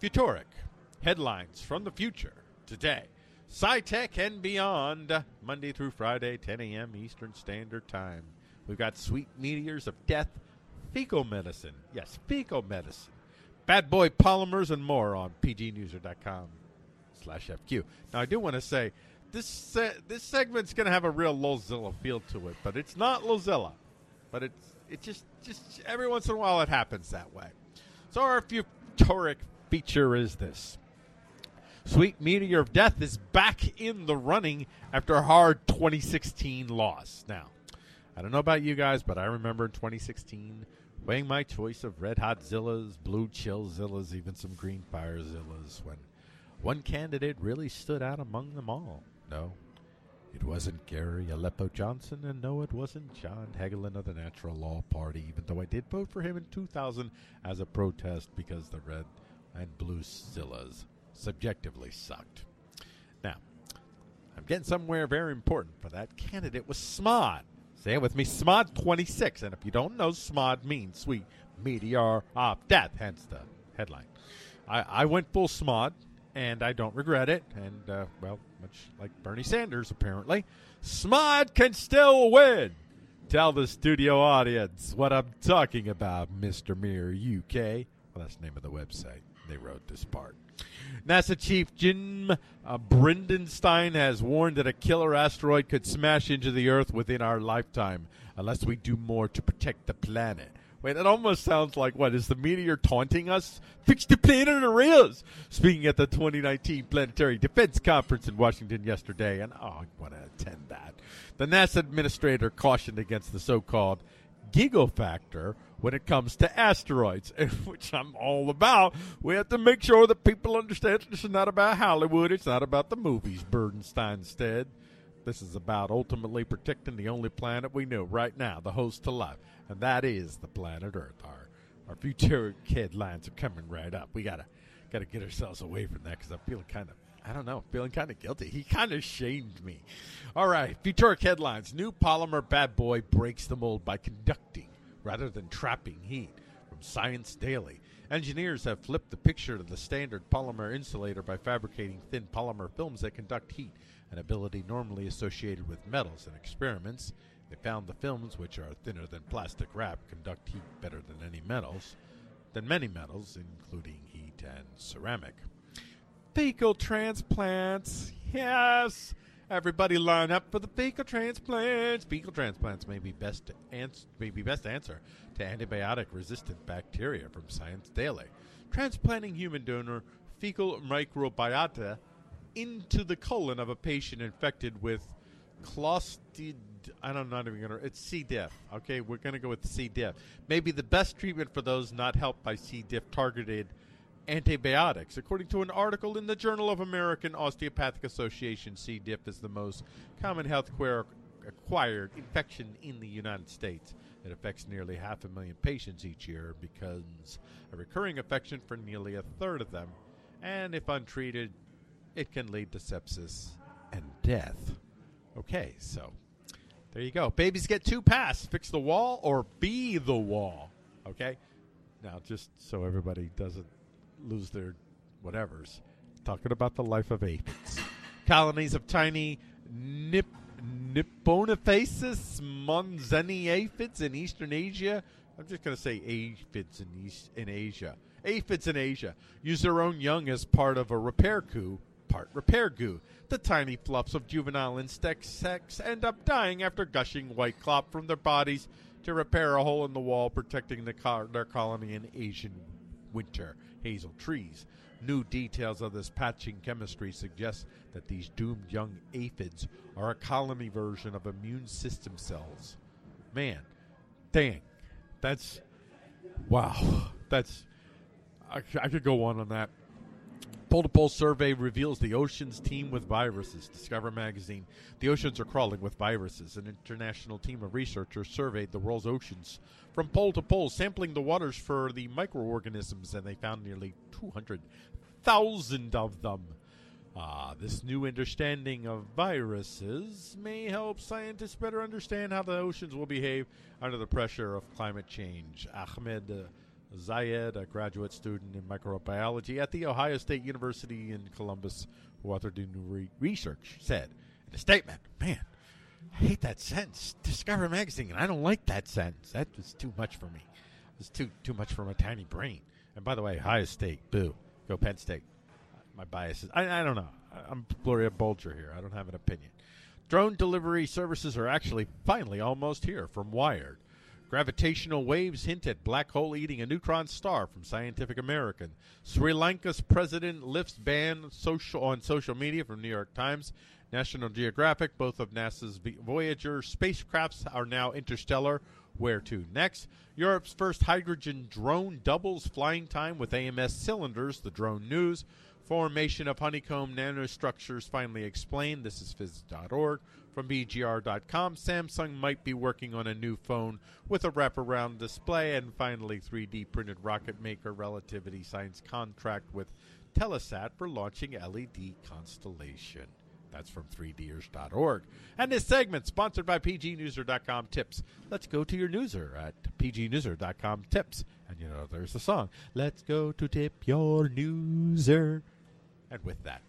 Futureq. Headlines from the future today. SciTech and beyond, Monday through Friday, 10 a.m. Eastern Standard Time. We've got sweet meteors of death, fecal medicine. Yes, fecal medicine. Bad boy polymers and more on pgnewser.com slash FQ. Now, I do want to say this this segment's going to have a real Lozilla feel to it, but it's not Lozilla. But it's it just just every once in a while it happens that way. So our Futureq feature is this. Sweet Meteor of Death is back in the running after a hard 2016 loss. Now, I don't know about you guys, but I remember in 2016 weighing my choice of Red Hot Zillas, Blue Chill Zillas, even some Green Fire Zillas when one candidate really stood out among them all. No, it wasn't Gary Aleppo Johnson, and no, it wasn't John Hagelin of the Natural Law Party, even though I did vote for him in 2000 as a protest because the red and blue Zillas subjectively sucked. Now, I'm getting somewhere very important for that candidate was SMOD. Say it with me, SMOD 26. And if you don't know, SMOD means sweet meteor of death, hence the headline. I, I went full SMOD, and I don't regret it. And, uh, well, much like Bernie Sanders, apparently, SMOD can still win. Tell the studio audience what I'm talking about, Mr. Mirror UK. Well, that's the name of the website. They wrote this part. NASA Chief Jim uh, Bridenstine has warned that a killer asteroid could smash into the Earth within our lifetime unless we do more to protect the planet. Wait, that almost sounds like what? Is the meteor taunting us? Fix the planet or else! Speaking at the 2019 Planetary Defense Conference in Washington yesterday, and oh, I want to attend that. The NASA administrator cautioned against the so called giggle factor when it comes to asteroids, which I'm all about. We have to make sure that people understand this is not about Hollywood, it's not about the movies, Bridenstine said. This is about ultimately protecting the only planet we know right now, the host to life, and that is the planet Earth. Our our future headlines are coming right up. We gotta gotta get ourselves away from that because I'm feeling kind of I don't know, feeling kind of guilty. He kind of shamed me. All right, Futureq headlines: New polymer bad boy breaks the mold by conducting rather than trapping heat. From Science Daily, engineers have flipped the picture of the standard polymer insulator by fabricating thin polymer films that conduct heat, an ability normally associated with metals. In experiments, they found the films, which are thinner than plastic wrap, conduct heat better than any metals, than many metals, including heat and ceramic fecal transplants. Yes. Everybody line up for the fecal transplants. Fecal transplants may be best may be best answer to antibiotic resistant bacteria from Science Daily. Transplanting human donor fecal microbiota into the colon of a patient infected with clostrid I don't know, not even gonna. It's C. diff. Okay, we're gonna go with C. diff. Maybe the best treatment for those not helped by C. diff targeted antibiotics. According to an article in the Journal of American Osteopathic Association, C. diff is the most common healthcare acquired infection in the United States. It affects nearly half a million patients each year, becomes a recurring infection for nearly a third of them, and if untreated, it can lead to sepsis and death. Okay, so there you go. Babies get two pass. Fix the wall or be the wall. Okay? Now, just so everybody doesn't lose their whatevers, talking about the life of aphids. Colonies of tiny nip, Nipponaphis monzeni aphids in eastern Asia. I'm just going to say aphids in, East, in Asia. Aphids in Asia use their own young as part of a repair coup part repair goo. The tiny fluffs of juvenile insects end up dying after gushing white clot from their bodies to repair a hole in the wall protecting the co- their colony in Asian winter hazel trees. New details of this patching chemistry suggest that these doomed young aphids are a colony version of immune system cells. Man, dang, that's wow. That's I, I could go on on that. Pole to Pole survey reveals the oceans teem with viruses. Discover magazine. The oceans are crawling with viruses. An international team of researchers surveyed the world's oceans from pole to pole, sampling the waters for the microorganisms, and they found nearly 200,000 of them. Ah, this new understanding of viruses may help scientists better understand how the oceans will behave under the pressure of climate change. Ahmed uh, Zayed, a graduate student in microbiology at The Ohio State University in Columbus, who authored new re- research, said in a statement, Man, I hate that sentence. Discover Magazine, and I don't like that sentence. That was too much for me. It was too, too much for my tiny brain. And by the way, Ohio State, boo. Go Penn State. My biases. I, I don't know. I'm Gloria Borger here. I don't have an opinion. Drone delivery services are actually finally almost here from Wired. Gravitational waves hint at black hole eating a neutron star from Scientific American. Sri Lanka's president lifts ban social on social media from New York Times. National Geographic, both of NASA's Voyager spacecrafts are now interstellar. Where to next? Europe's first hydrogen drone doubles flying time with AMS cylinders. The drone news. Formation of honeycomb nanostructures finally explained. This is phys.org. From BGR.com, Samsung might be working on a new phone with a wraparound display. And finally, 3D printed rocket maker Relativity signs contract with Telesat for launching LEO constellation. That's from 3ders.org. And this segment sponsored by pgnewser.com tips. Let's go to your newser at pgnewser.com tips. And you know, there's the song. Let's go to tip your newser. And with that,